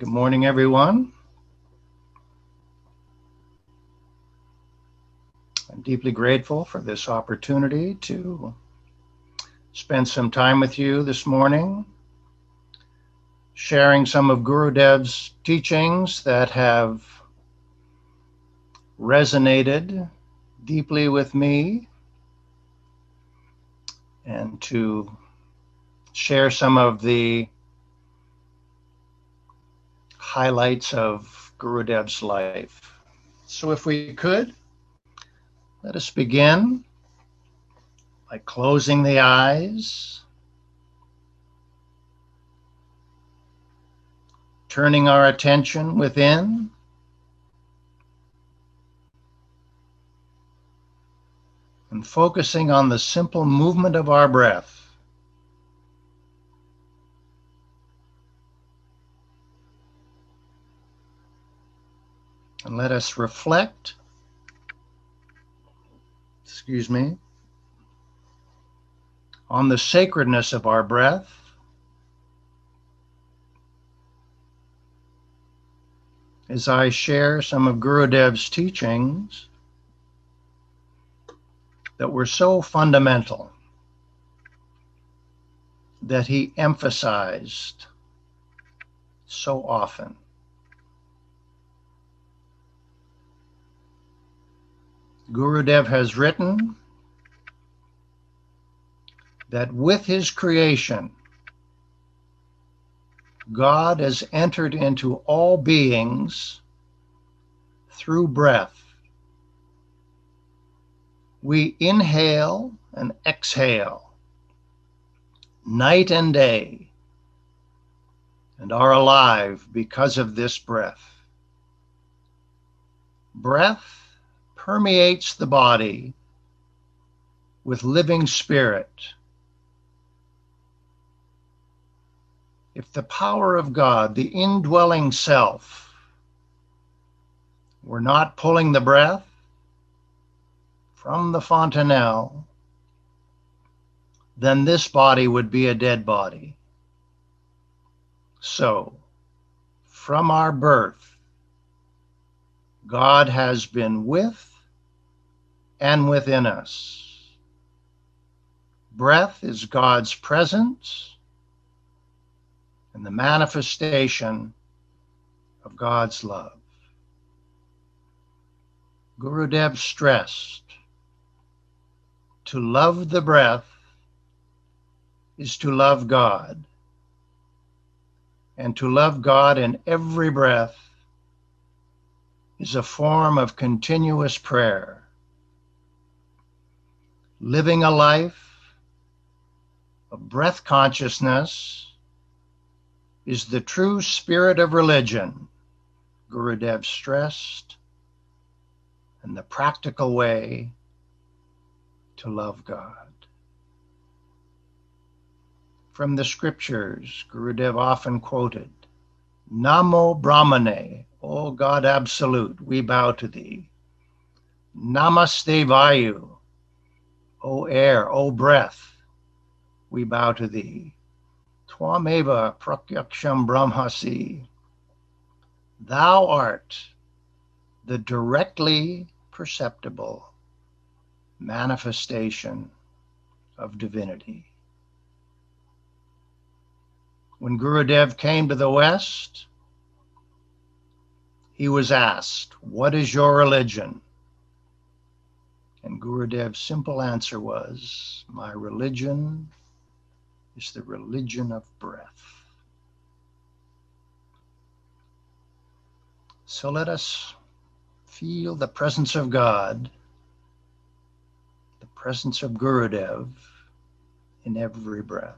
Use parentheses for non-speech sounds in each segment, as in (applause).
Good morning, everyone. I'm deeply grateful for this opportunity to spend some time with you this morning, sharing some of Gurudev's teachings that have resonated deeply with me, and to share some of the highlights of Gurudev's life. So, if we could, let us begin by closing the eyes, turning our attention within. And focusing on the simple movement of our breath. And let us reflect, excuse me, on the sacredness of our breath. As I share some of Gurudev's teachings that were so fundamental that he emphasized so often. Gurudev has written that with his creation, God has entered into all beings through breath. We inhale and exhale night and day and are alive because of this breath. Breath permeates the body with living spirit. If the power of God, the indwelling self, were not pulling the breath from the fontanelle, then this body would be a dead body. So, from our birth, God has been with and within us. Breath is God's presence and the manifestation of God's love. Gurudev stressed to love the breath is to love God. And to love God in every breath is a form of continuous prayer living a life of breath consciousness is the true spirit of religion, Gurudev stressed, and the practical way to love God. From the scriptures, Gurudev often quoted, Namo Brahmane, O God absolute, we bow to thee. Namaste Vayu, O air, O breath, we bow to thee. Twameva pratyaksham brahmasi. Thou art the directly perceptible manifestation of divinity. When Gurudev came to the West, he was asked, What is your religion? And Gurudev's simple answer was, My religion is the religion of breath. So let us feel the presence of God, the presence of Gurudev in every breath.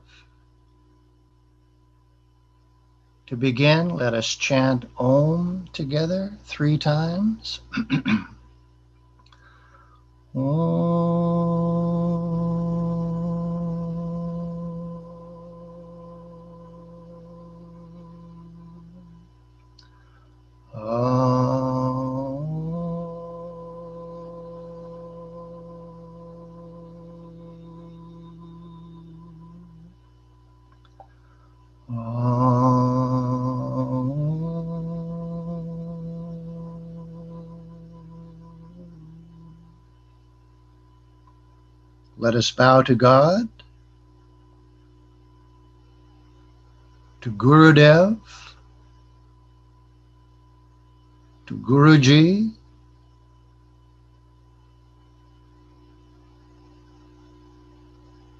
To begin, let us chant Om together three times. (clears throat) Oh. Us bow to God, to Gurudev, to Guruji,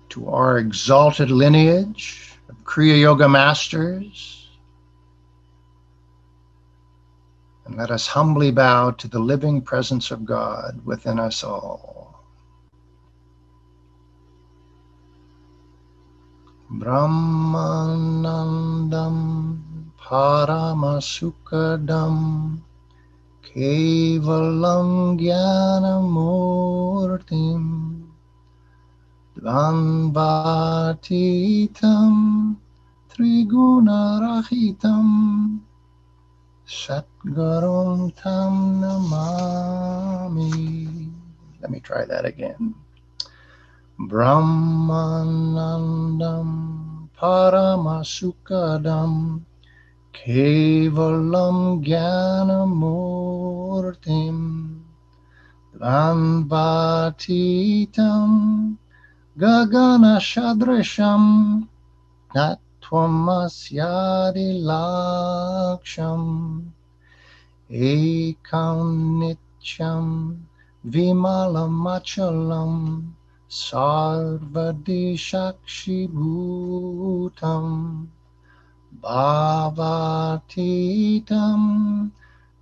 to our exalted lineage of Kriya Yoga masters. And let us humbly bow to the living presence of God within us all. Brahmanandam Paramasukadam Kevalam Jnanamurtim Dvanvatitam Trigunarahitam Satgurum Tam Namami. Let me try that again. Brahmanandam Paramasukadam Kevalam Jnanamurtim Dvanvatitam Gagana Shadrasham Natwamasyadi Laksham Ekam Nityam Vimalamachalam Shakshi Bhutam Bhavatitam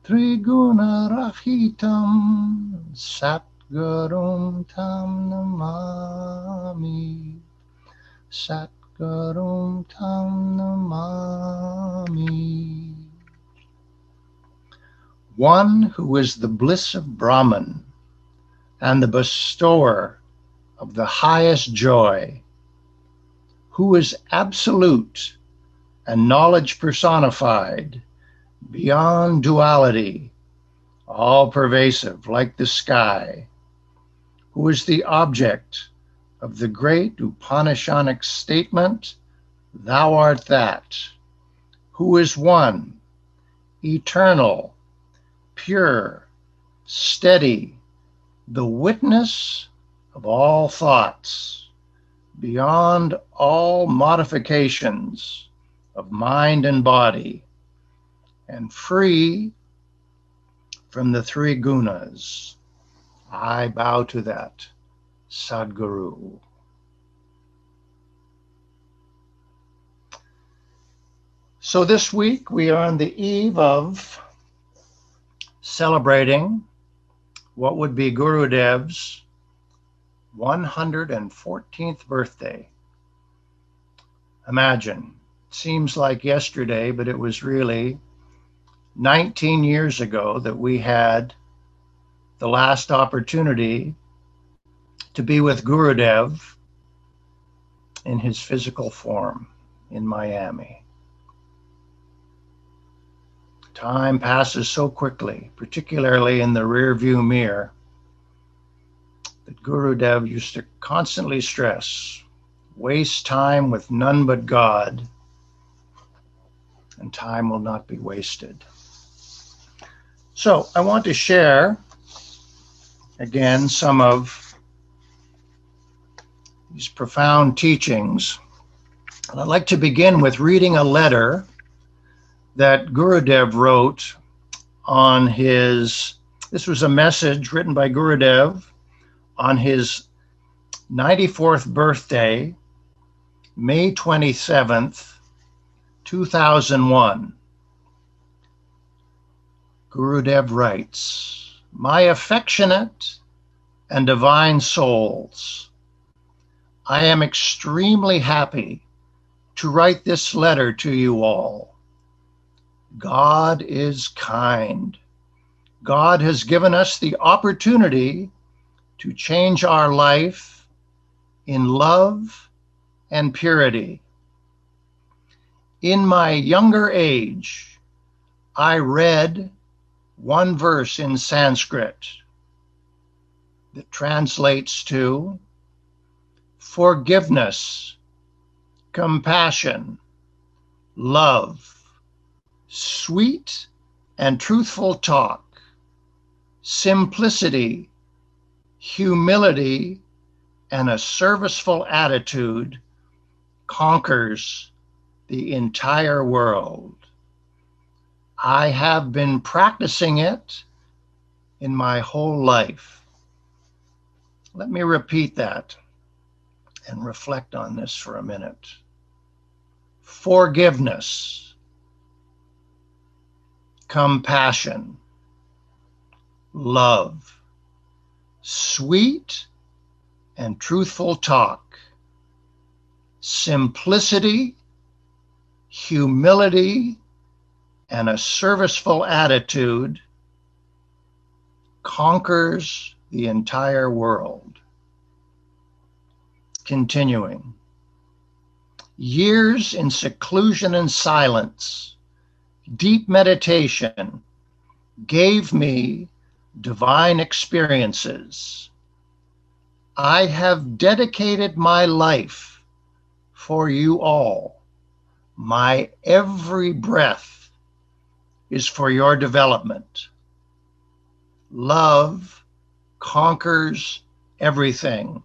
Trigunarahitam Sat Gurum Tam Namami Sat Gurum Tam Namami One who is the bliss of Brahman and the bestower of the highest joy, who is absolute and knowledge personified, beyond duality, all pervasive like the sky, who is the object of the great Upanishadic statement, Thou art that, who is one, eternal, pure, steady, the witness of all thoughts, beyond all modifications of mind and body, and free from the three gunas. I bow to that, Sadguru. So this week we are on the eve of celebrating what would be Gurudev's 114th birthday. Imagine, it seems like yesterday, but it was really 19 years ago that we had the last opportunity to be with Gurudev in his physical form in Miami. Time passes so quickly, particularly in the rear view mirror, that Gurudev used to constantly stress waste time with none but God, and time will not be wasted. So, I want to share again some of these profound teachings. And I'd like to begin with reading a letter that Gurudev wrote on his, this was a message written by Gurudev on his 94th birthday, May 27th, 2001. Gurudev writes, my affectionate and divine souls, I am extremely happy to write this letter to you all. God is kind. God has given us the opportunity to change our life in love and purity. In my younger age, I read one verse in Sanskrit that translates to forgiveness, compassion, love, sweet and truthful talk, simplicity, humility, and a serviceful attitude conquers the entire world. I have been practicing it in my whole life. Let me repeat that and reflect on this for a minute. Forgiveness, compassion, love, sweet and truthful talk, simplicity, humility, and a serviceful attitude conquers the entire world. Continuing. Years in seclusion and silence, deep meditation gave me divine experiences. I have dedicated my life for you all. My every breath is for your development. Love conquers everything.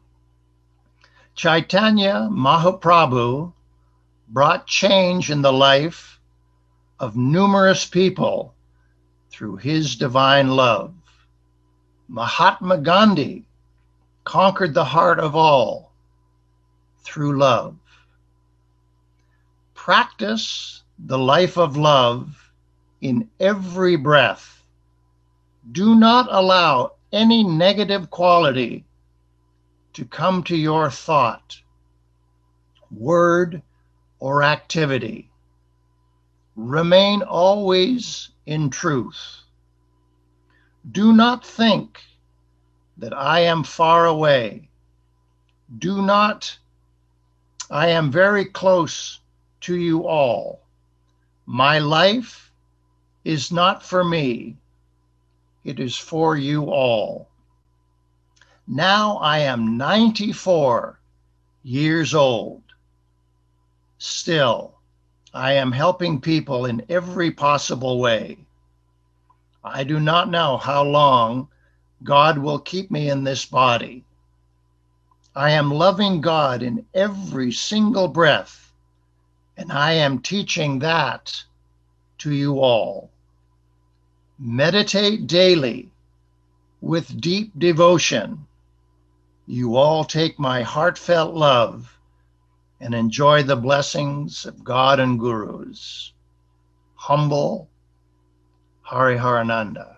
Chaitanya Mahaprabhu brought change in the life of numerous people through his divine love. Mahatma Gandhi conquered the heart of all through love. Practice the life of love in every breath. Do not allow any negative quality to come to your thought, word, or activity. Remain always in truth. Do not think that I am far away. Do not, I am very close to you all. My life is not for me, it is for you all. Now I am 94 years old. Still, I am helping people in every possible way. I do not know how long God will keep me in this body. I am loving God in every single breath, and I am teaching that to you all. Meditate daily with deep devotion. You all take my heartfelt love and enjoy the blessings of God and gurus. Humble Hariharananda.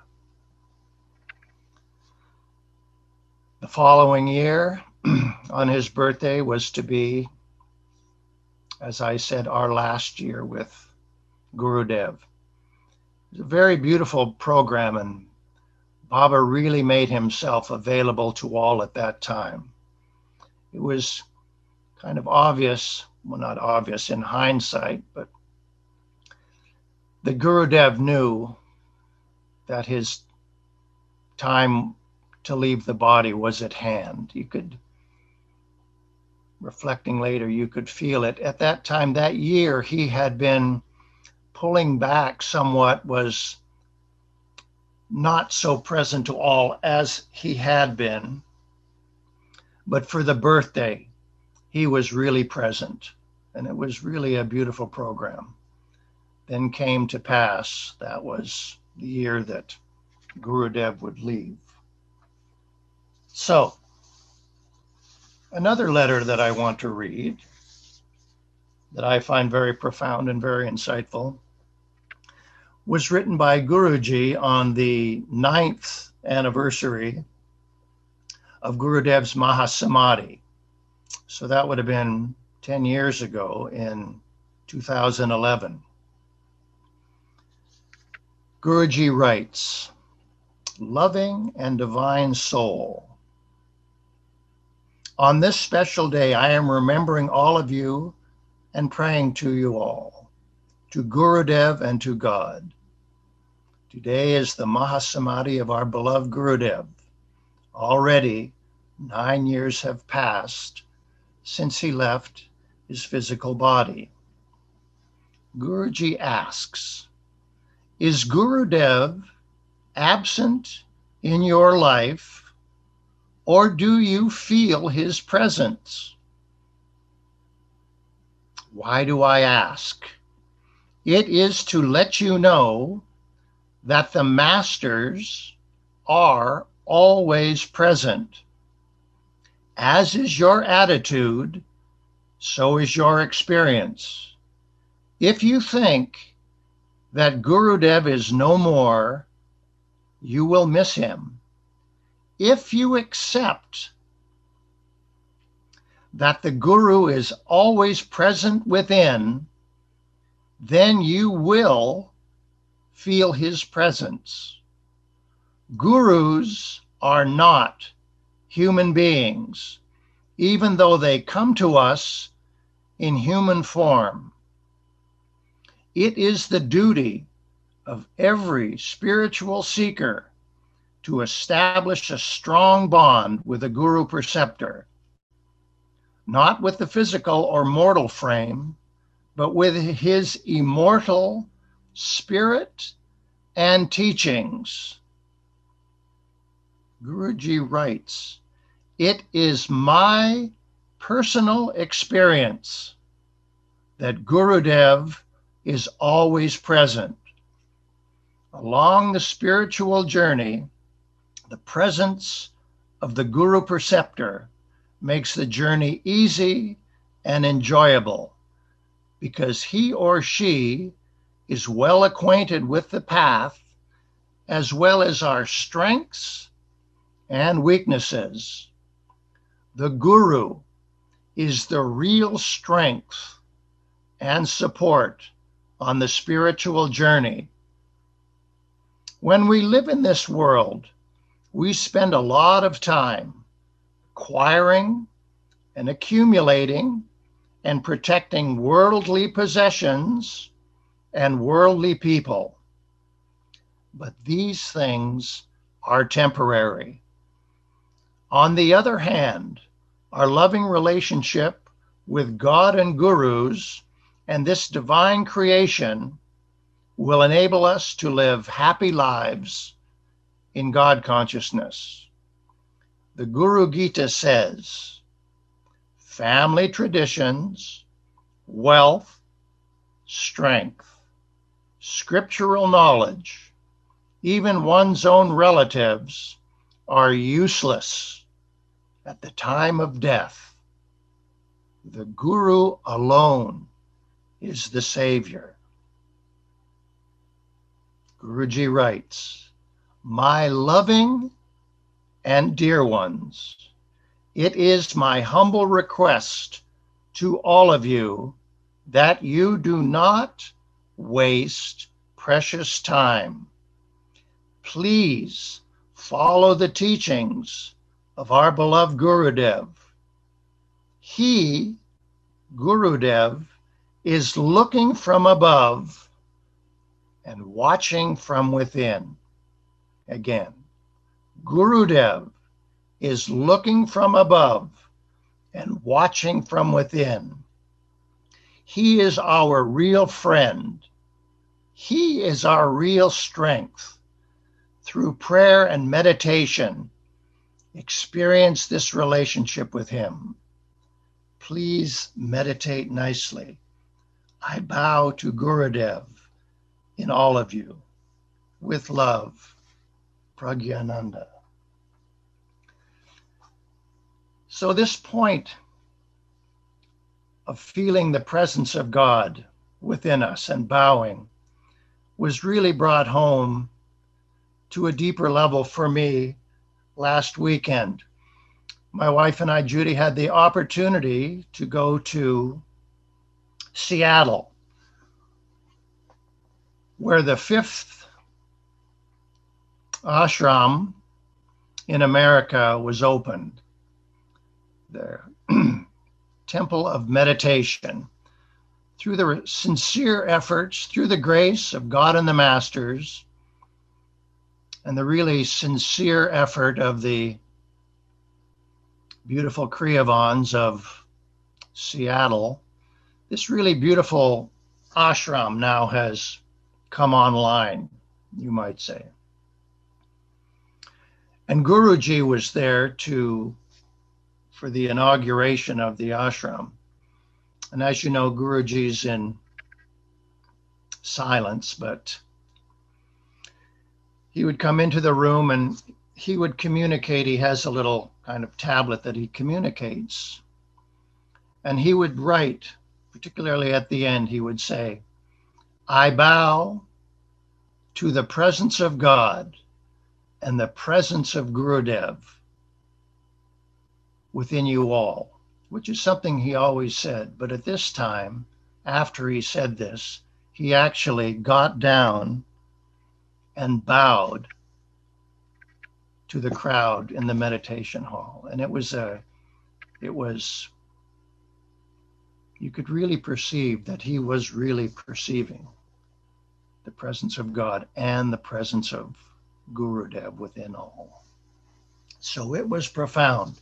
The following year, (clears throat) on his birthday, was to be, as I said, our last year with Gurudev. It was a very beautiful program, and Baba really made himself available to all at that time. It was kind of obvious, well, not obvious in hindsight, but the Gurudev knew that his time to leave the body was at hand. You could, reflecting later, you could feel it. At that time, that year, he had been pulling back somewhat, was not so present to all as he had been. But for the birthday, he was really present, and it was really a beautiful program. Then came to pass, that was the year that Gurudev would leave. So, another letter that I want to read that I find very profound and very insightful was written by Guruji on the ninth anniversary of Gurudev's Mahasamadhi. So that would have been 10 years ago in 2011. Guruji writes, Loving and divine soul. On this special day, I am remembering all of you and praying to you all, to Gurudev and to God. Today is the Mahasamadhi of our beloved Gurudev. Already nine years have passed since he left his physical body. Guruji asks, Is Gurudev absent in your life Or do you feel his presence? Why do I ask? It is to let you know that the masters are always present. As is your attitude, so is your experience. If you think that Gurudev is no more, you will miss him. If you accept that the Guru is always present within, then you will feel his presence. Gurus are not human beings, even though they come to us in human form. It is the duty of every spiritual seeker to establish a strong bond with a guru preceptor, not with the physical or mortal frame, but with his immortal spirit and teachings. Guruji writes, It is my personal experience that Gurudev is always present. Along the spiritual journey, the presence of the Guru Preceptor makes the journey easy and enjoyable because he or she is well acquainted with the path as well as our strengths and weaknesses. The Guru is the real strength and support on the spiritual journey. When we live in this world, we spend a lot of time acquiring and accumulating and protecting worldly possessions and worldly people. But these things are temporary. On the other hand, our loving relationship with God and gurus and this divine creation will enable us to live happy lives in God consciousness. The Guru Gita says, family traditions, wealth, strength, scriptural knowledge, even one's own relatives are useless at the time of death. The Guru alone is the Savior. Guruji writes, My loving and dear ones, it is my humble request to all of you that you do not waste precious time. Please follow the teachings of our beloved Gurudev. He, Gurudev, is looking from above and watching from within. Again, Gurudev is looking from above and watching from within. He is our real friend. He is our real strength. Through prayer and meditation, experience this relationship with Him. Please meditate nicely. I bow to Gurudev in all of you. With love, Pragyananda. So, this point of feeling the presence of God within us and bowing was really brought home to a deeper level for me last weekend. My wife and I, Judy, had the opportunity to go to Seattle, where the fifth ashram in America was opened the (clears throat) temple of meditation. Through the sincere efforts, through the grace of God and the masters, and the really sincere effort of the beautiful Kriyavans of Seattle, this really beautiful ashram now has come online, you might say. And Guruji was there to for the inauguration of the ashram. And as you know, Guruji's in silence, but he would come into the room and he would communicate. He has a little kind of tablet that he communicates. And he would write, particularly at the end, he would say, I bow to the presence of God and the presence of Gurudev within you all, which is something he always said. But at this time, after he said this, he actually got down and bowed to the crowd in the meditation hall. And it was a, it was, you could really perceive that he was really perceiving the presence of God and the presence of Gurudev within all. So it was profound.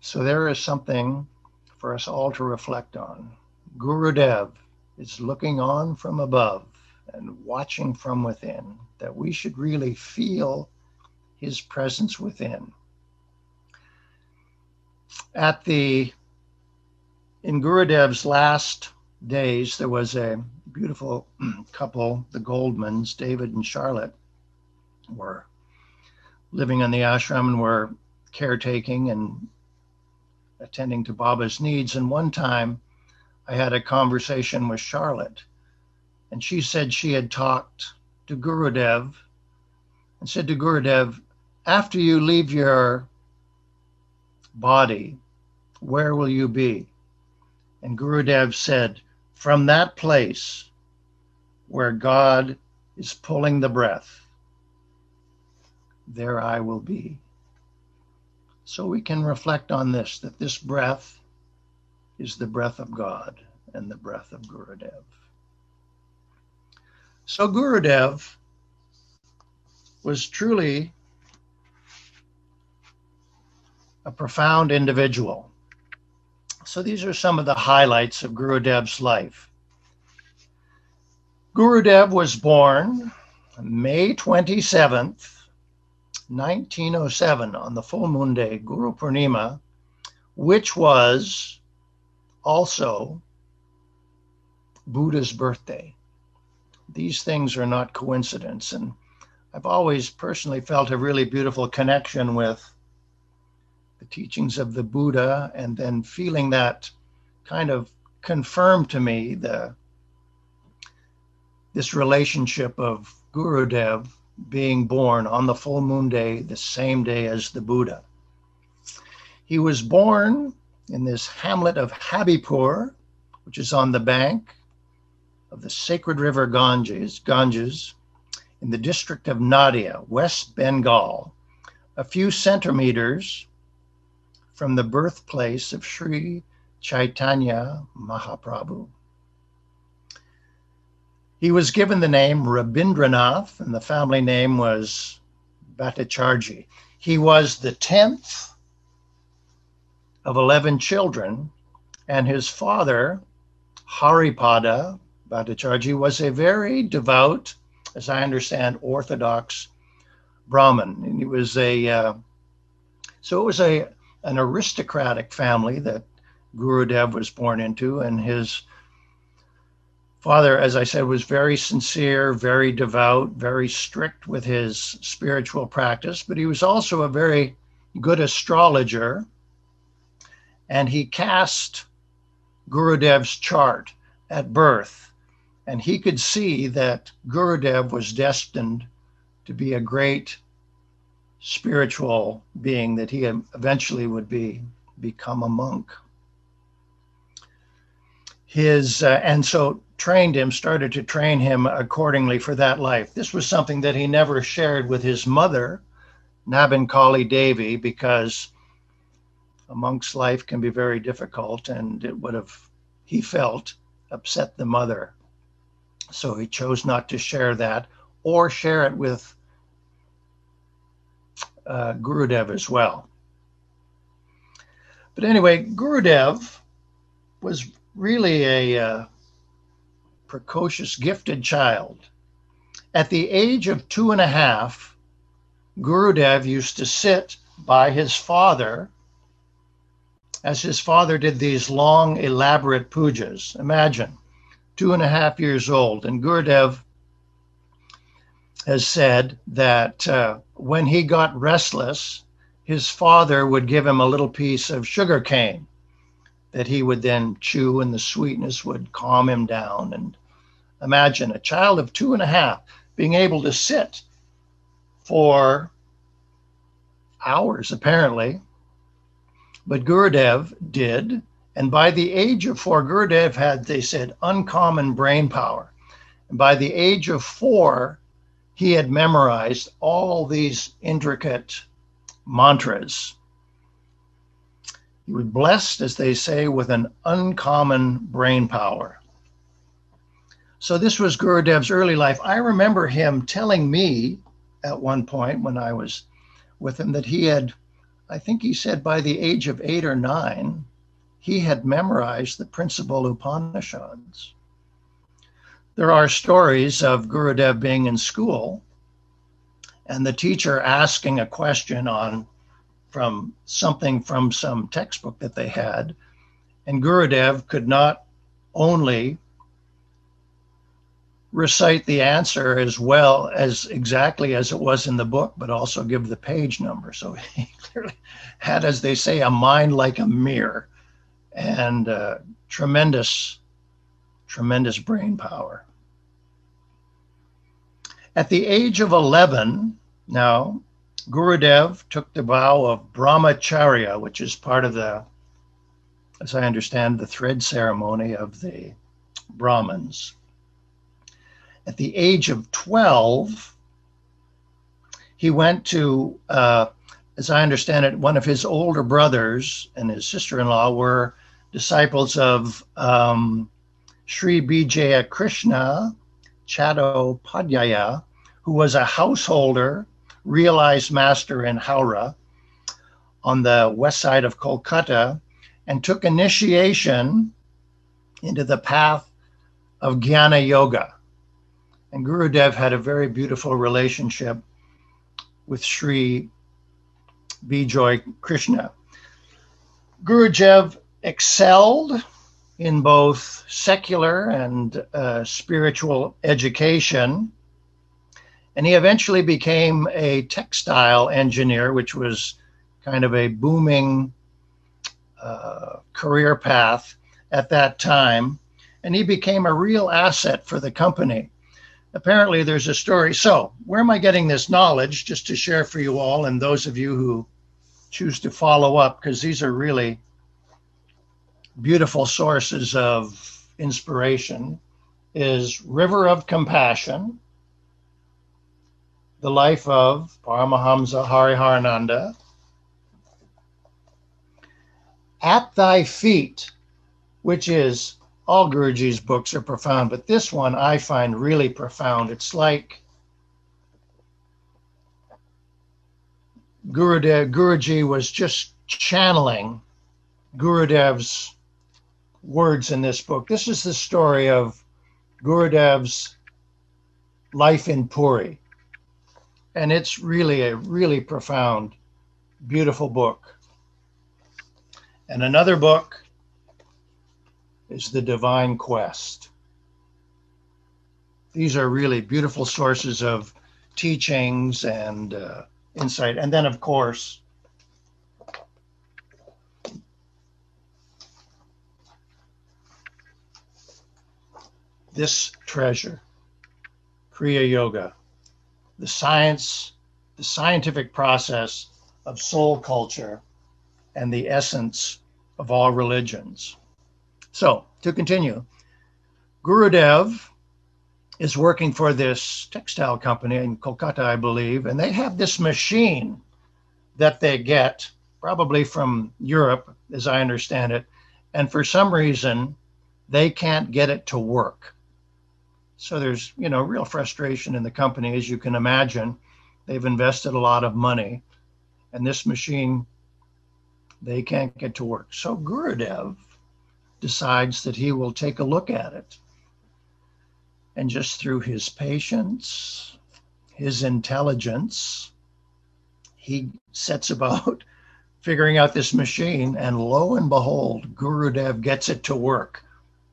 So there is something for us all to reflect on. Gurudev is looking on from above and watching from within, that we should really feel his presence within. At the in Gurudev's last days, there was a beautiful (clears throat) couple, the Goldmans, David and Charlotte, were living in the ashram and were caretaking and attending to Baba's needs. And one time I had a conversation with Charlotte, and she said she had talked to Gurudev and said to Gurudev, after you leave your body, where will you be? And Gurudev said, from that place where God is pulling the breath, there I will be. So we can reflect on this that this breath is the breath of God and the breath of Gurudev. So Gurudev was truly a profound individual. So these are some of the highlights of Gurudev's life. Gurudev was born May 27th, 1907, on the full moon day, Guru Purnima, which was also Buddha's birthday. These things are not coincidence. And I've always personally felt a really beautiful connection with the teachings of the Buddha, and then feeling that kind of confirmed to me the this relationship of Gurudev being born on the full moon day, the same day as the Buddha. He was born in this hamlet of Habibpur, which is on the bank of the sacred river Ganges, Ganges in the district of Nadia, West Bengal, a few centimeters from the birthplace of Sri Chaitanya Mahaprabhu. He was given the name Rabindranath, and the family name was Bhattacharjee. He was the 10th of 11 children, and his father, Haripada Bhattacharjee, was a very devout, as I understand, Orthodox Brahmin. And he was a, uh, so it was a, an aristocratic family that Gurudev was born into, and his father, as I said, was very sincere, very devout, very strict with his spiritual practice, but he was also a very good astrologer. And he cast Gurudev's chart at birth, and he could see that Gurudev was destined to be a great spiritual being that he eventually would be become a monk. His uh, and so trained him started to train him accordingly for that life. This was something that he never shared with his mother nabin kali devi because a monk's life can be very difficult and it would have he felt upset the mother. So he chose not to share that or share it with uh, Gurudev as well. But anyway, Gurudev was really a uh, precocious, gifted child. At the age of two and a half, Gurudev used to sit by his father as his father did these long, elaborate pujas. Imagine, two and a half years old. And Gurudev has said that uh, when he got restless, his father would give him a little piece of sugar cane that he would then chew, and the sweetness would calm him down. And imagine a child of two and a half being able to sit for hours, apparently. But Gurudev did. And by the age of four, Gurudev had, they said, uncommon brain power. And by the age of four, he had memorized all these intricate mantras. He was blessed, as they say, with an uncommon brain power. So this was Gurudev's early life. I remember him telling me at one point when I was with him that he had, I think he said by the age of eight or nine, he had memorized the principal Upanishads. There are stories of Gurudev being in school and the teacher asking a question on from something from some textbook that they had, and Gurudev could not only recite the answer as well as exactly as it was in the book, but also give the page number. So (laughs) he clearly had, as they say, a mind like a mirror and uh, tremendous, tremendous brain power. At the age of 11, now, Gurudev took the vow of brahmacharya, which is part of the, as I understand, the thread ceremony of the Brahmins. At the age of 12, he went to, uh, as I understand it, one of his older brothers and his sister in law were disciples of um, Sri Bijaya Krishna Chattopadhyaya, who was a householder, realized master in Howrah on the west side of Kolkata and took initiation into the path of Jnana Yoga. And Gurudev had a very beautiful relationship with Sri Bijoy Krishna. Gurudev excelled in both secular and uh, spiritual education. And he eventually became a textile engineer, which was kind of a booming uh, career path at that time. And he became a real asset for the company apparently there's a story. So, where am I getting this knowledge? Just to share for you all and those of you who choose to follow up, because these are really beautiful sources of inspiration, is River of Compassion, the life of Paramahamsa Hariharananda. At Thy Feet, which is all Guruji's books are profound, but this one I find really profound. It's like Gurudev, Guruji was just channeling Gurudev's words in this book. This is the story of Gurudev's life in Puri. And it's really a really profound, beautiful book. And another book is the divine quest. These are really beautiful sources of teachings and uh, insight. And then, of course, this treasure, Kriya Yoga, the science, the scientific process of soul culture and the essence of all religions. So, to continue, Gurudev is working for this textile company in Kolkata, I believe, and they have this machine that they get probably from Europe, as I understand it. And for some reason, they can't get it to work. So there's, you know, real frustration in the company, as you can imagine. They've invested a lot of money, and this machine, they can't get to work. So Gurudev decides that he will take a look at it. And just through his patience, his intelligence, he sets about (laughs) figuring out this machine. And lo and behold, Gurudev gets it to work,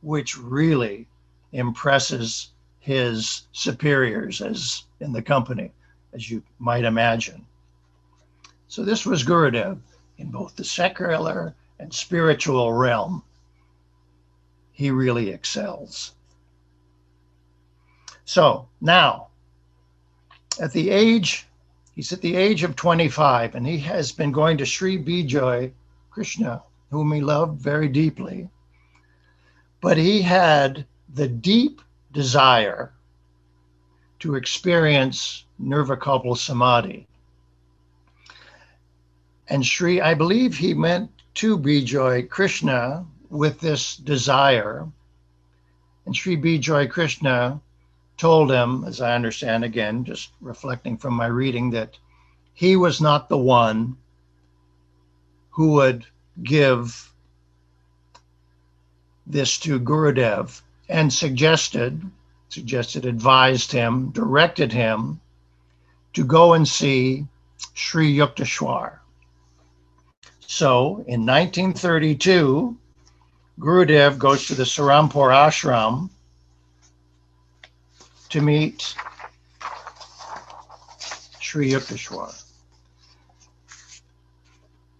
which really impresses his superiors as in the company, as you might imagine. So this was Gurudev in both the secular and spiritual realm. He really excels. So now, at the age, he's at the age of 25, and he has been going to Sri Bijoy Krishna, whom he loved very deeply. But he had the deep desire to experience Nirvikalpa Samadhi. And Sri, I believe he meant to Bijoy Krishna with this desire. And Sri Bijoy Krishna told him, as I understand again, just reflecting from my reading, that he was not the one who would give this to Gurudev and suggested, suggested, advised him, directed him to go and see Sri Yukteswar. So in 1932, Gurudev goes to the Serampore ashram to meet Sri Yukteswar.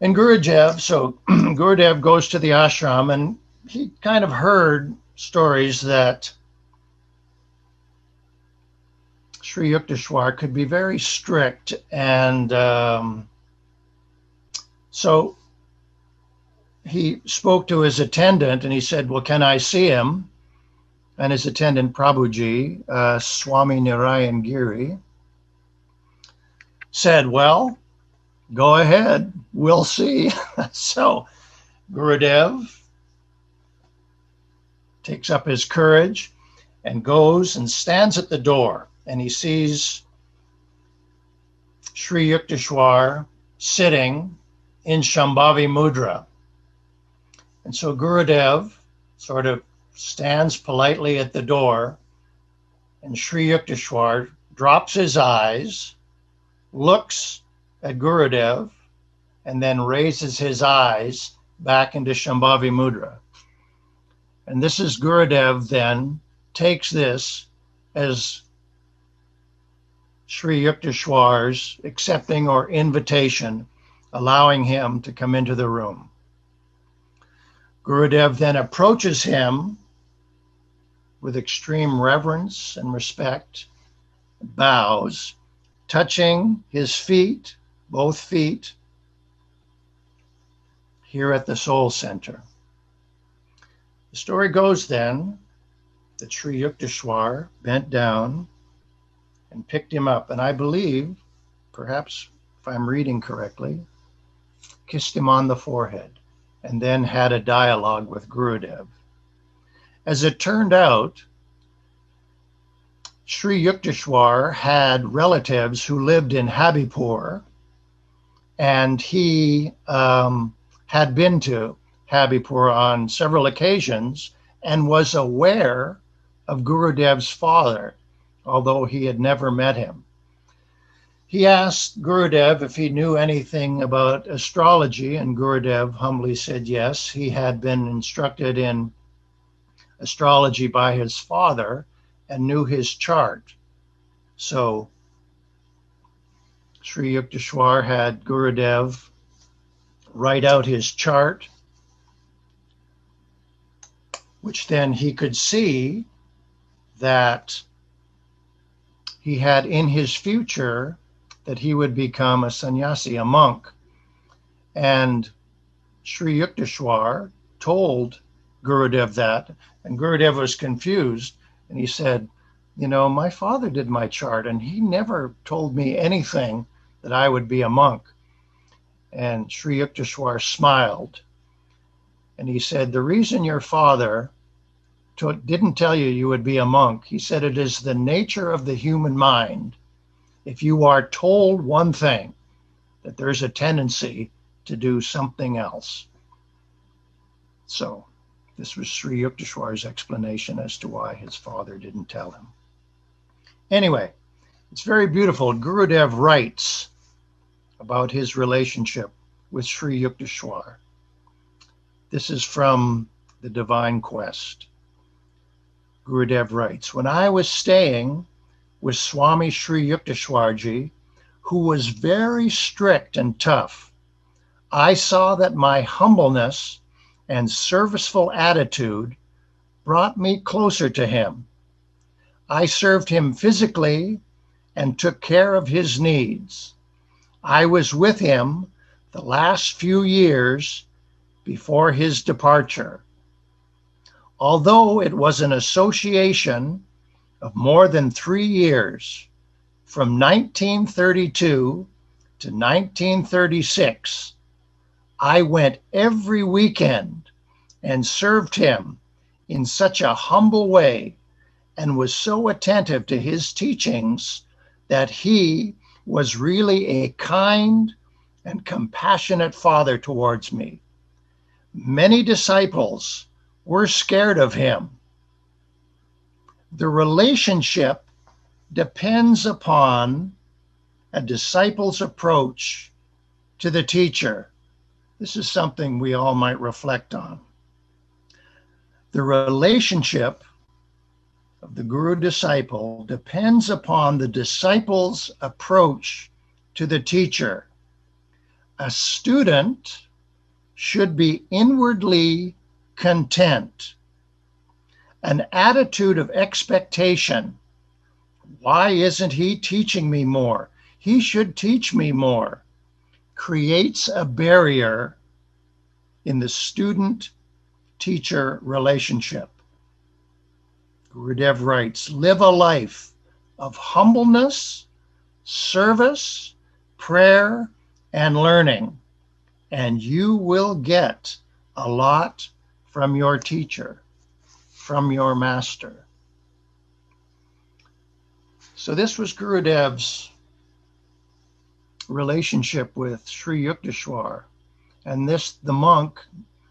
And Gurudev, so (clears throat) Gurudev goes to the ashram and he kind of heard stories that Sri Yukteswar could be very strict and um, so he spoke to his attendant and he said, Well, can I see him? And his attendant, Prabhuji, uh, Swami Narayan Giri, said, Well, go ahead, we'll see. (laughs) so Gurudev takes up his courage and goes and stands at the door and he sees Sri Yukteswar sitting in Shambhavi Mudra. And so Gurudev sort of stands politely at the door, and Sri Yukteswar drops his eyes, looks at Gurudev, and then raises his eyes back into Shambhavi Mudra. And this is Gurudev then takes this as Sri Yukteswar's accepting or invitation allowing him to come into the room. Gurudev then approaches him with extreme reverence and respect, bows, touching his feet, both feet, here at the Soul Center. Story goes then that Sri Yukteswar bent down and picked him up, and I believe, perhaps if I'm reading correctly, kissed him on the forehead, and then had a dialogue with Gurudev. As it turned out, Sri Yukteswar had relatives who lived in Habibpur, and he um, had been to Habibpur on several occasions and was aware of Gurudev's father, although he had never met him. He asked Gurudev if he knew anything about astrology, and Gurudev humbly said yes. He had been instructed in astrology by his father and knew his chart. So Sri Yukteswar had Gurudev write out his chart, which then he could see that he had in his future that he would become a sannyasi, a monk. And Sri Yukteswar told Gurudev that, and Gurudev was confused. And he said, You know, my father did my chart, and he never told me anything that I would be a monk. And Sri Yukteswar smiled. And he said, The reason your father didn't tell you you would be a monk, he said, it is the nature of the human mind if you are told one thing, that there's a tendency to do something else. So This was Sri Yukteswar's explanation as to why his father didn't tell him. Anyway, it's very beautiful. Gurudev writes about his relationship with Sri Yukteswar. This is from The Divine Quest. Gurudev writes When I was staying with Swami Sri Yukteswarji, who was very strict and tough, I saw that my humbleness and serviceful attitude brought me closer to him. I served him physically and took care of his needs. I was with him the last few years before his departure. Although it was an association of more than three years, from 1932 to 1936, I went every weekend and served him in such a humble way and was so attentive to his teachings that he was really a kind and compassionate father towards me. Many disciples were scared of him. The relationship depends upon a disciple's approach to the teacher. This is something we all might reflect on. The relationship of the guru disciple depends upon the disciple's approach to the teacher. A student should be inwardly content, an attitude of expectation why isn't he teaching me more? He should teach me more. Creates a barrier in the student teacher relationship. Gurudev writes live a life of humbleness, service, prayer, and learning, and you will get a lot from your teacher, from your master. So this was Gurudev's relationship with Sri Yukteswar. And this, the monk,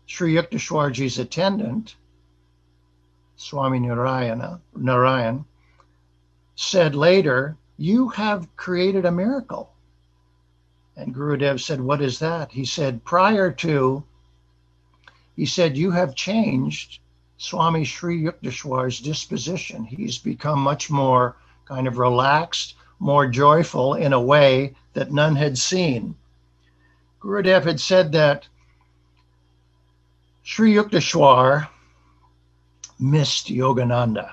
Sri Yukteswarji's attendant, Swami Narayana, Narayan, said later, You have created a miracle. And Gurudev said, What is that? He said, Prior to, he said, You have changed Swami Sri Yukteswar's disposition. He's become much more kind of relaxed, more joyful in a way that none had seen. Gurudev had said that Sri Yukteswar missed Yogananda.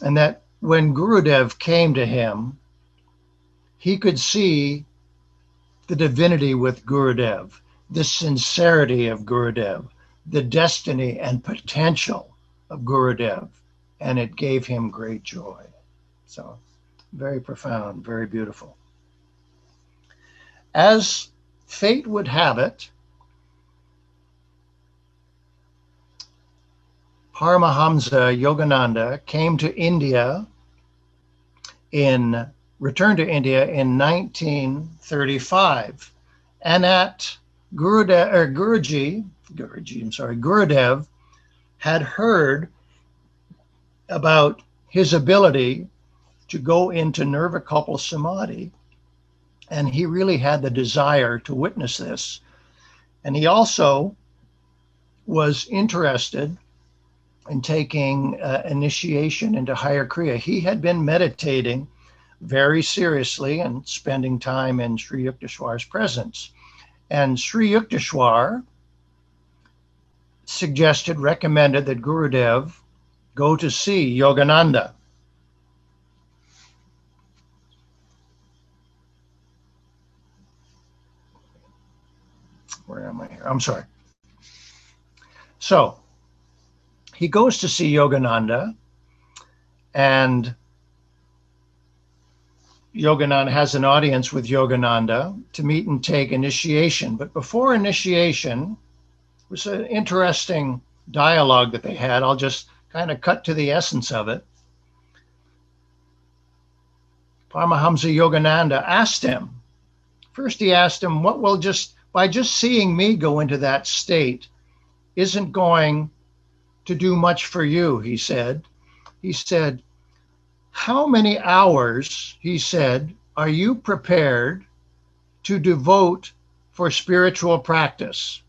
And that when Gurudev came to him, he could see the divinity with Gurudev, the sincerity of Gurudev, the destiny and potential of Gurudev and it gave him great joy. So, very profound, very beautiful. As fate would have it, Paramahamsa Yogananda came to India in returned to India in 1935, and at Gurudev, or Guruji, Guruji, I'm sorry, Gurudev had heard about his ability to go into nirvikalpa samadhi. And he really had the desire to witness this. And he also was interested in taking uh, initiation into higher Kriya. He had been meditating very seriously and spending time in Sri Yukteswar's presence. And Sri Yukteswar suggested, recommended that Gurudev go to see Yogananda. Where am I here? I'm sorry. So he goes to see Yogananda, and Yogananda has an audience with Yogananda to meet and take initiation. But before initiation, it was an interesting dialogue that they had. I'll just kind of cut to the essence of it. Paramahamsa Yogananda asked him, first he asked him, what will just, by just seeing me go into that state, isn't going to do much for you, he said. He said, How many hours, he said, are you prepared to devote for spiritual practice?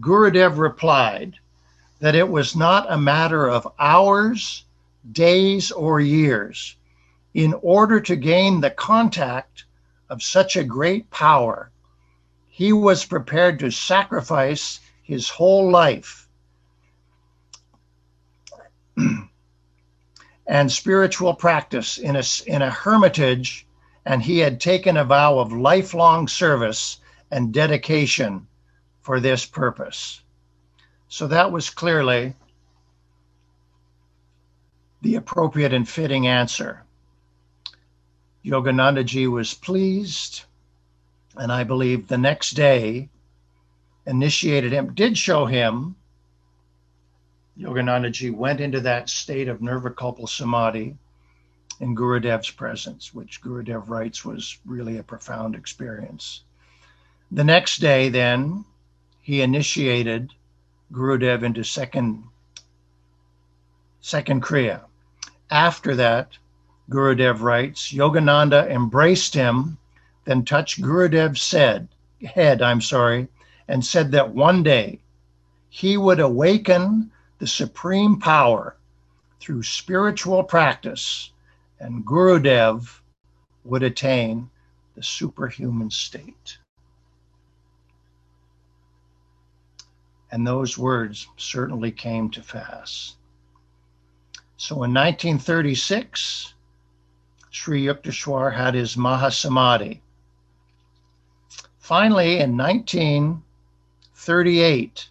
Gurudev replied that it was not a matter of hours, days, or years. In order to gain the contact of such a great power, he was prepared to sacrifice his whole life (clears throat) and spiritual practice in a, in a hermitage, and he had taken a vow of lifelong service and dedication for this purpose. So that was clearly the appropriate and fitting answer. Yoganandaji was pleased, and I believe the next day initiated him, did show him. Yoganandaji went into that state of nirvikalpa samadhi in Gurudev's presence, which Gurudev writes was really a profound experience. The next day, then, he initiated Gurudev into second second kriya. After that, Gurudev writes, Yogananda embraced him, then touched Gurudev's said, head, I'm sorry, and said that one day he would awaken the supreme power through spiritual practice, and Gurudev would attain the superhuman state. And those words certainly came to pass. So in 1936, Sri Yukteswar had his Mahasamadhi. Finally, in 1938,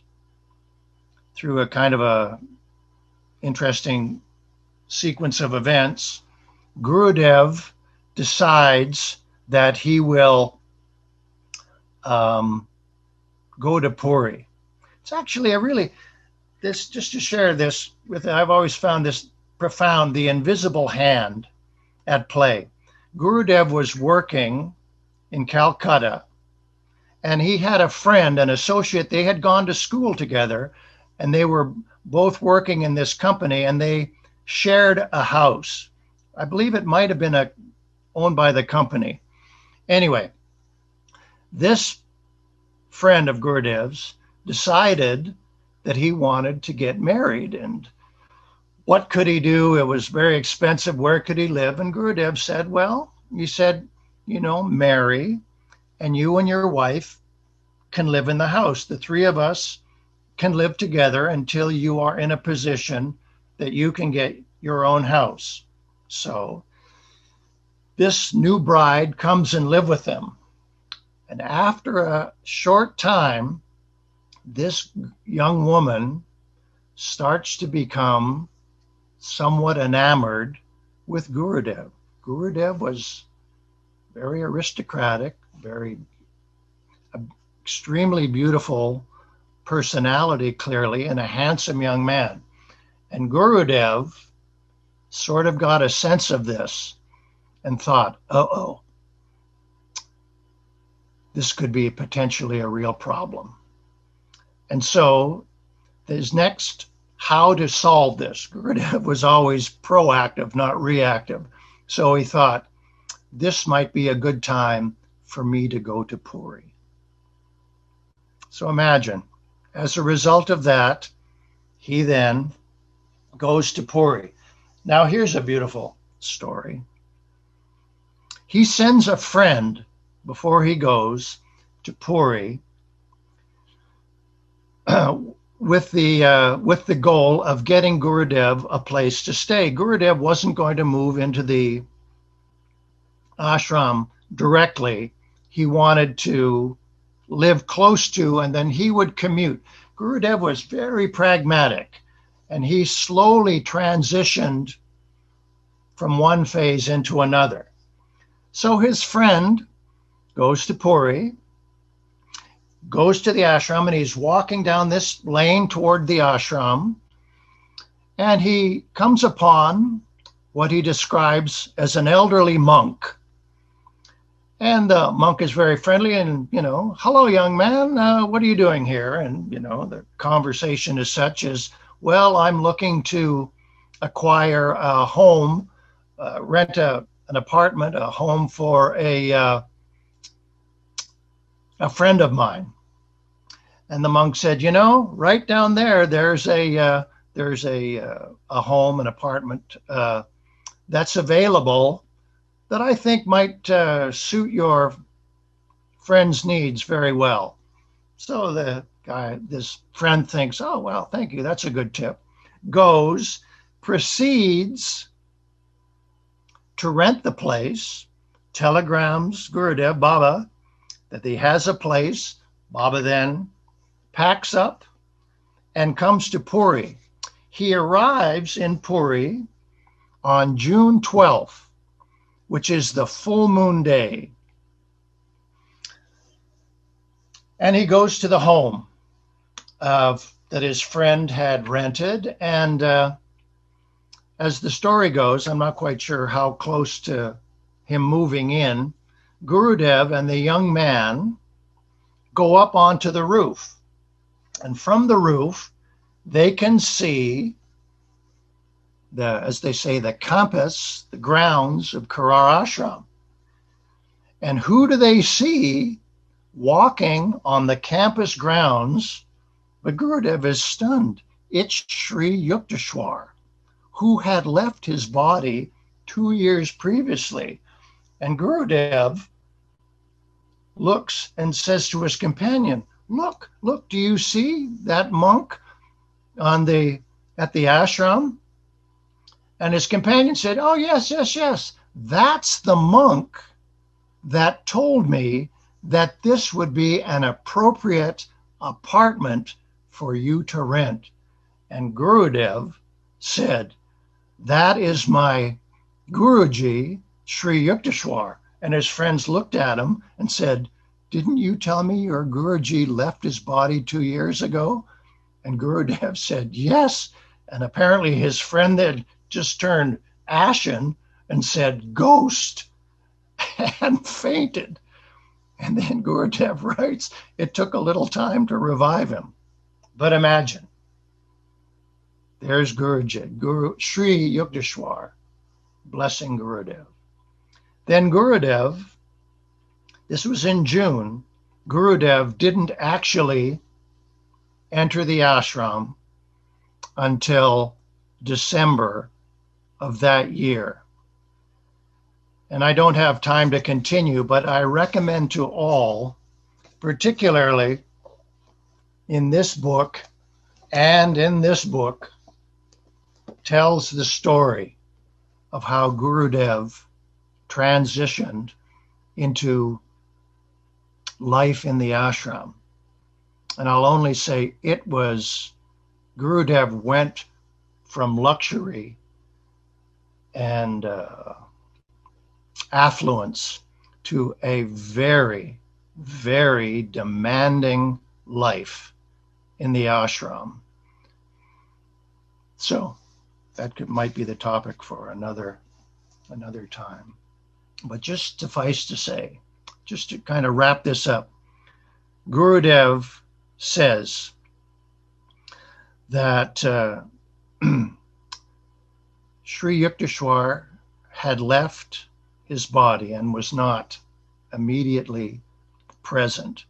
through a kind of a interesting sequence of events, Gurudev decides that he will um, go to Puri. It's actually a really this just to share this with I've always found this profound the invisible hand at play. Gurudev was working in Calcutta and he had a friend, an associate. They had gone to school together and they were both working in this company and they shared a house. I believe it might have been a, owned by the company. Anyway, this friend of Gurudev's decided that he wanted to get married and what could he do? It was very expensive. Where could he live? And Gurudev said, Well, he said, you know, marry, and you and your wife can live in the house. The three of us can live together until you are in a position that you can get your own house. So this new bride comes and live with them. And after a short time, this young woman starts to become somewhat enamored with Gurudev. Gurudev was very aristocratic, very uh, extremely beautiful personality, clearly, and a handsome young man. And Gurudev sort of got a sense of this and thought, uh oh, this could be potentially a real problem. And so his next how to solve this. Gurudev was always proactive, not reactive. So he thought, this might be a good time for me to go to Puri. So imagine, as a result of that, he then goes to Puri. Now, here's a beautiful story. He sends a friend before he goes to Puri (clears throat) with the uh, with the goal of getting Gurudev a place to stay. Gurudev wasn't going to move into the ashram directly. He wanted to live close to, and then he would commute. Gurudev was very pragmatic, and he slowly transitioned from one phase into another. So his friend goes to Puri, goes to the ashram and he's walking down this lane toward the ashram. And he comes upon what he describes as an elderly monk. And the monk is very friendly and, you know, hello, young man, uh, what are you doing here? And, you know, the conversation is such as, well, I'm looking to acquire a home, uh, rent a, an apartment, a home for a, uh, a friend of mine. And the monk said, you know, right down there, there's a, uh, there's a, uh, a home, an apartment uh, that's available that I think might uh, suit your friend's needs very well. So the guy, this friend thinks, oh, well, thank you. That's a good tip. Goes, proceeds to rent the place, telegrams Gurudev Baba that he has a place. Baba then packs up and comes to Puri. He arrives in Puri on June 12th which is the full moon day. And he goes to the home of that his friend had rented. And uh, as the story goes, I'm not quite sure how close to him moving in. Gurudev and the young man go up onto the roof. And from the roof, they can see the, as they say, the campus, the grounds of Karar Ashram. And who do they see walking on the campus grounds? But Gurudev is stunned. It's Sri Yukteswar, who had left his body two years previously. And Gurudev looks and says to his companion, Look, look, do you see that monk on the at the ashram? And his companion said, Oh, yes, yes, yes. That's the monk that told me that this would be an appropriate apartment for you to rent. And Gurudev said, That is my Guruji, Sri Yukteswar. And his friends looked at him and said, Didn't you tell me your Guruji left his body two years ago? And Gurudev said, Yes. And apparently his friend had just turned ashen and said, Ghost, (laughs) and fainted. And then Gurudev writes, it took a little time to revive him. But imagine, there's Guruji, Guru Sri Yukteswar, blessing Gurudev. Then Gurudev, this was in June, Gurudev didn't actually enter the ashram until December of that year. And I don't have time to continue, but I recommend to all, particularly in this book and in this book, tells the story of how Gurudev transitioned into life in the ashram. And I'll only say it was Gurudev went from luxury and uh, affluence to a very, very demanding life in the ashram. So that could, might be the topic for another another time. But just suffice to say, just to kind of wrap this up, Gurudev says that uh, (clears throat) Sri Yukteswar had left his body and was not immediately present.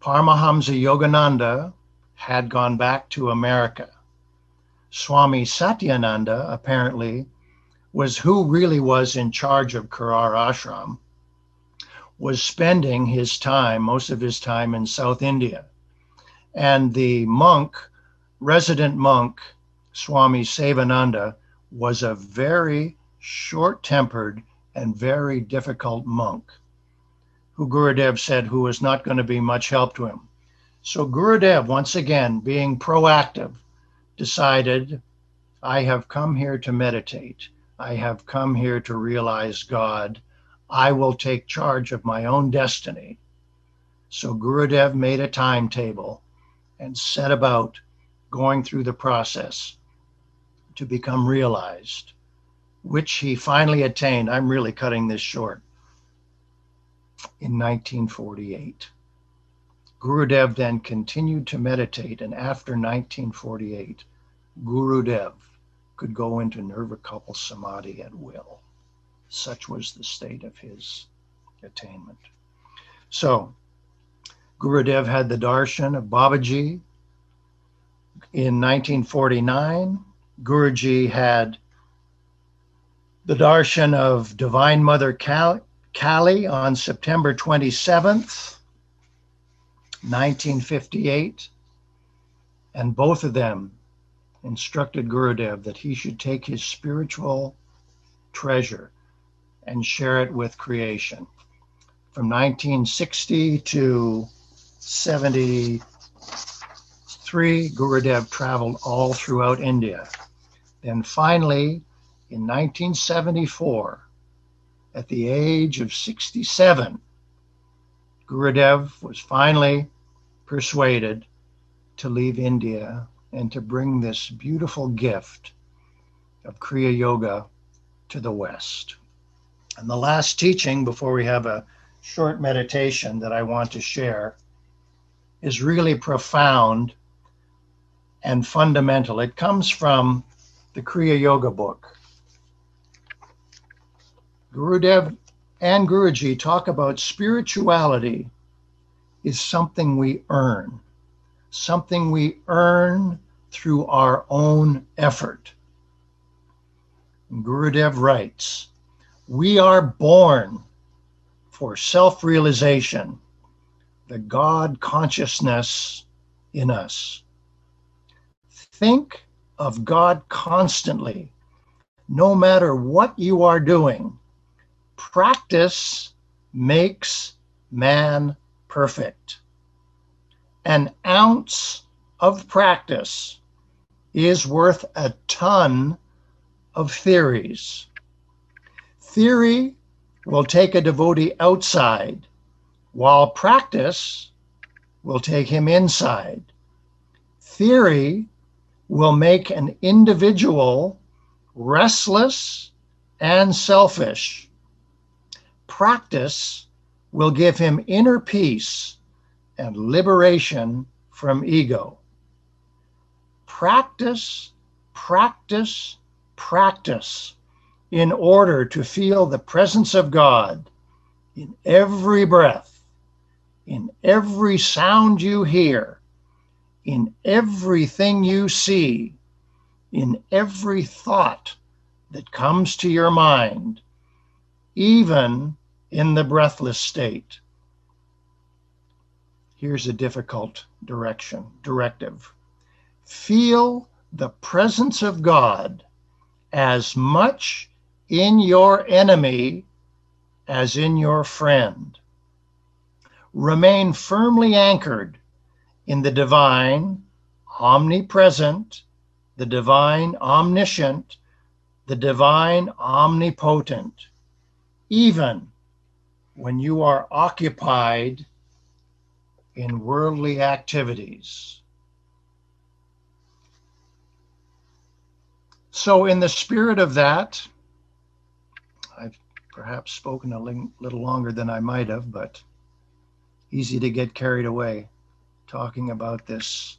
Paramahamsa Yogananda had gone back to America. Swami Satyananda apparently was who really was in charge of Karar Ashram, was spending his time, most of his time in South India. And the monk, resident monk, Swami Sivananda, was a very short tempered and very difficult monk who Gurudev said who was not going to be much help to him. So Gurudev, once again, being proactive, decided, I have come here to meditate. I have come here to realize God. I will take charge of my own destiny. So Gurudev made a timetable and set about going through the process to become realized, which he finally attained. I'm really cutting this short. in 1948. Gurudev then continued to meditate, and after 1948, Gurudev could go into Nirvikalpa Samadhi at will. Such was the state of his attainment. So, Gurudev had the darshan of Babaji. In 1949, Guruji had the darshan of Divine Mother Kali on September 27th, 1958. And both of them instructed Gurudev that he should take his spiritual treasure and share it with creation. From 1960 to 73, Gurudev traveled all throughout India. Then finally, in 1974, at the age of 67, Gurudev was finally persuaded to leave India and to bring this beautiful gift of Kriya Yoga to the West. And the last teaching before we have a short meditation that I want to share is really profound and fundamental. It comes from the Kriya Yoga book. Gurudev and Guruji talk about spirituality is something we earn, something we earn through our own effort. Gurudev writes, We are born for self realization, the God consciousness in us. Think of God constantly, no matter what you are doing. Practice makes man perfect. An ounce of practice is worth a ton of theories. Theory will take a devotee outside, while practice will take him inside. Theory will make an individual restless and selfish. Practice will give him inner peace and liberation from ego. Practice, practice, practice in order to feel the presence of God in every breath, in every sound you hear, in everything you see, in every thought that comes to your mind, even in the breathless state. Here's a difficult direction, directive. Feel the presence of God as much in your enemy as in your friend. Remain firmly anchored in the divine, omnipresent, the divine, omniscient, the divine, omnipotent, even when you are occupied in worldly activities. So, in the spirit of that, I've perhaps spoken a little longer than I might have, but easy to get carried away talking about this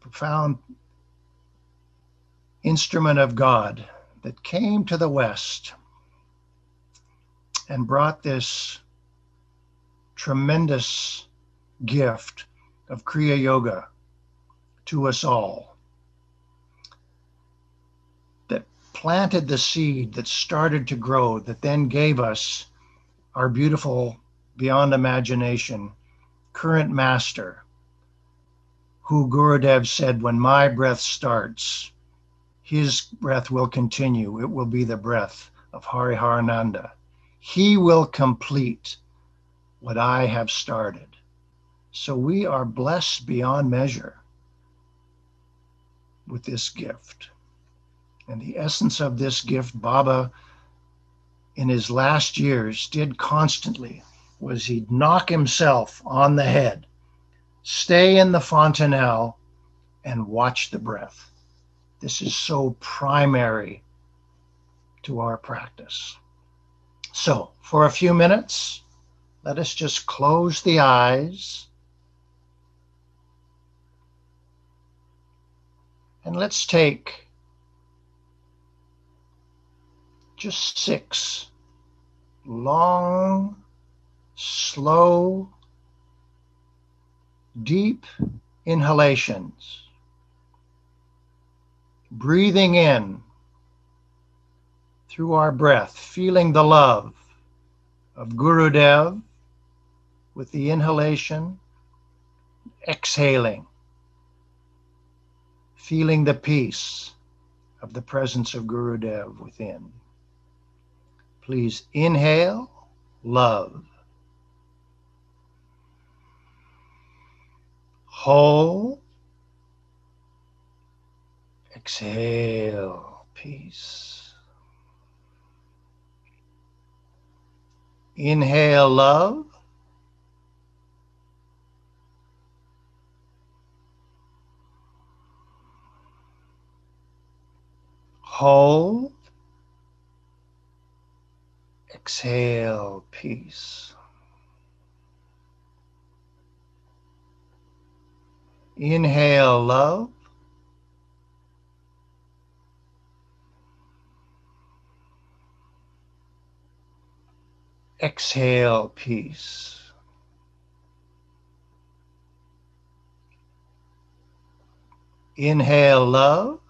profound instrument of God that came to the West and brought this tremendous gift of Kriya Yoga to us all. That planted the seed that started to grow, that then gave us our beautiful, beyond imagination, current master, who Gurudev said, when my breath starts, his breath will continue. It will be the breath of Hariharananda. He will complete what I have started. So we are blessed beyond measure with this gift. And the essence of this gift, Baba, in his last years, did constantly was he'd knock himself on the head, stay in the fontanelle, and watch the breath. This is so primary to our practice. So, for a few minutes, let us just close the eyes and let's take just six long, slow, deep inhalations. Breathing in through our breath, feeling the love of Gurudev with the inhalation, exhaling, feeling the peace of the presence of Gurudev within. Please inhale love. Hold. Exhale peace. Inhale love. Hold. Exhale peace. Inhale love. Exhale peace. Inhale love.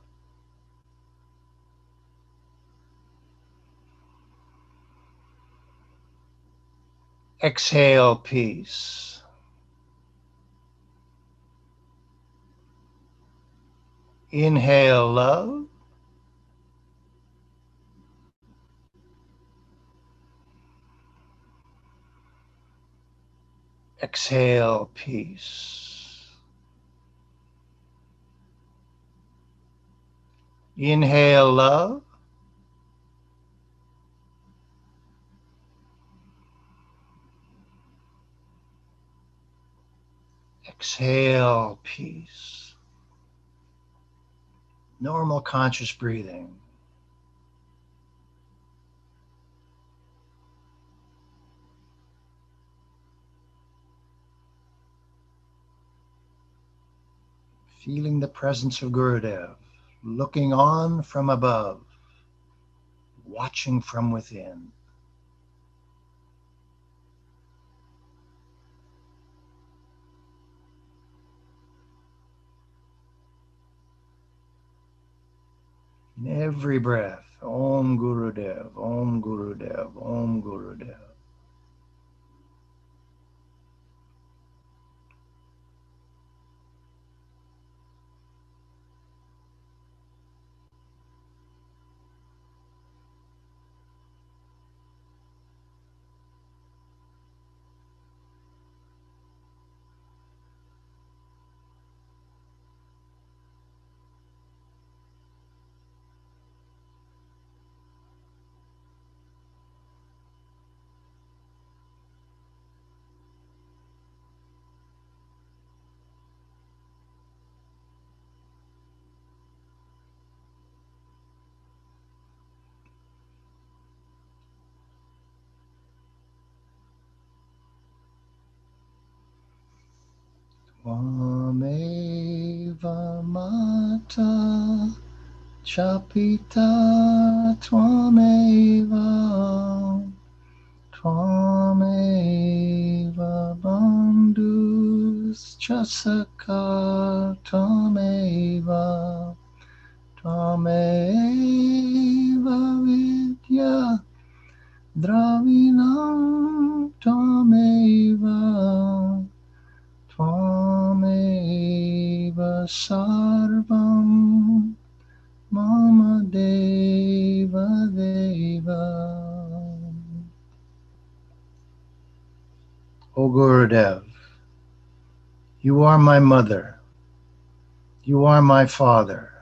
Exhale peace. Inhale love. Exhale peace. Inhale love. Exhale peace. Normal conscious breathing. feeling the presence of Gurudev, looking on from above, watching from within. In every breath, Om Gurudev, Om Gurudev, Om Gurudev. Tvameva mata chapita tvameva tvameva bandhus chasaka tvameva tvameva vidya dravinam tvameva sarvam mama deva deva. O Gurudev, you are my mother. You are my father.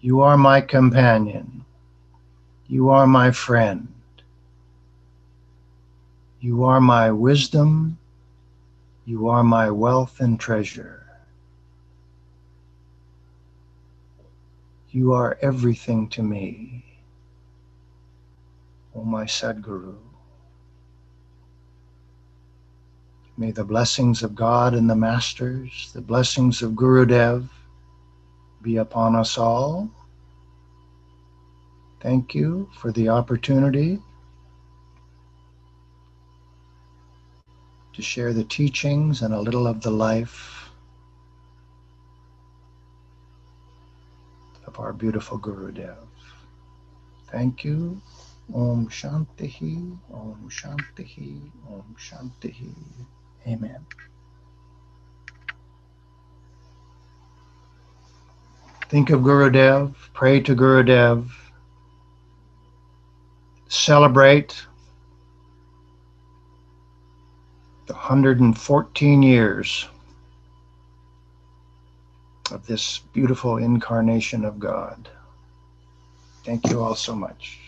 You are my companion. You are my friend. You are my wisdom you are my wealth and treasure. You are everything to me. O my Sadguru. May the blessings of God and the Masters, the blessings of Gurudev be upon us all. Thank you for the opportunity to share the teachings and a little of the life of our beautiful Gurudev. Thank you. Om Shantihi, Om Shantihi, Om Shantihi. Amen. Think of Gurudev, pray to Gurudev, celebrate the 114 years of this beautiful incarnation of God. Thank you all so much.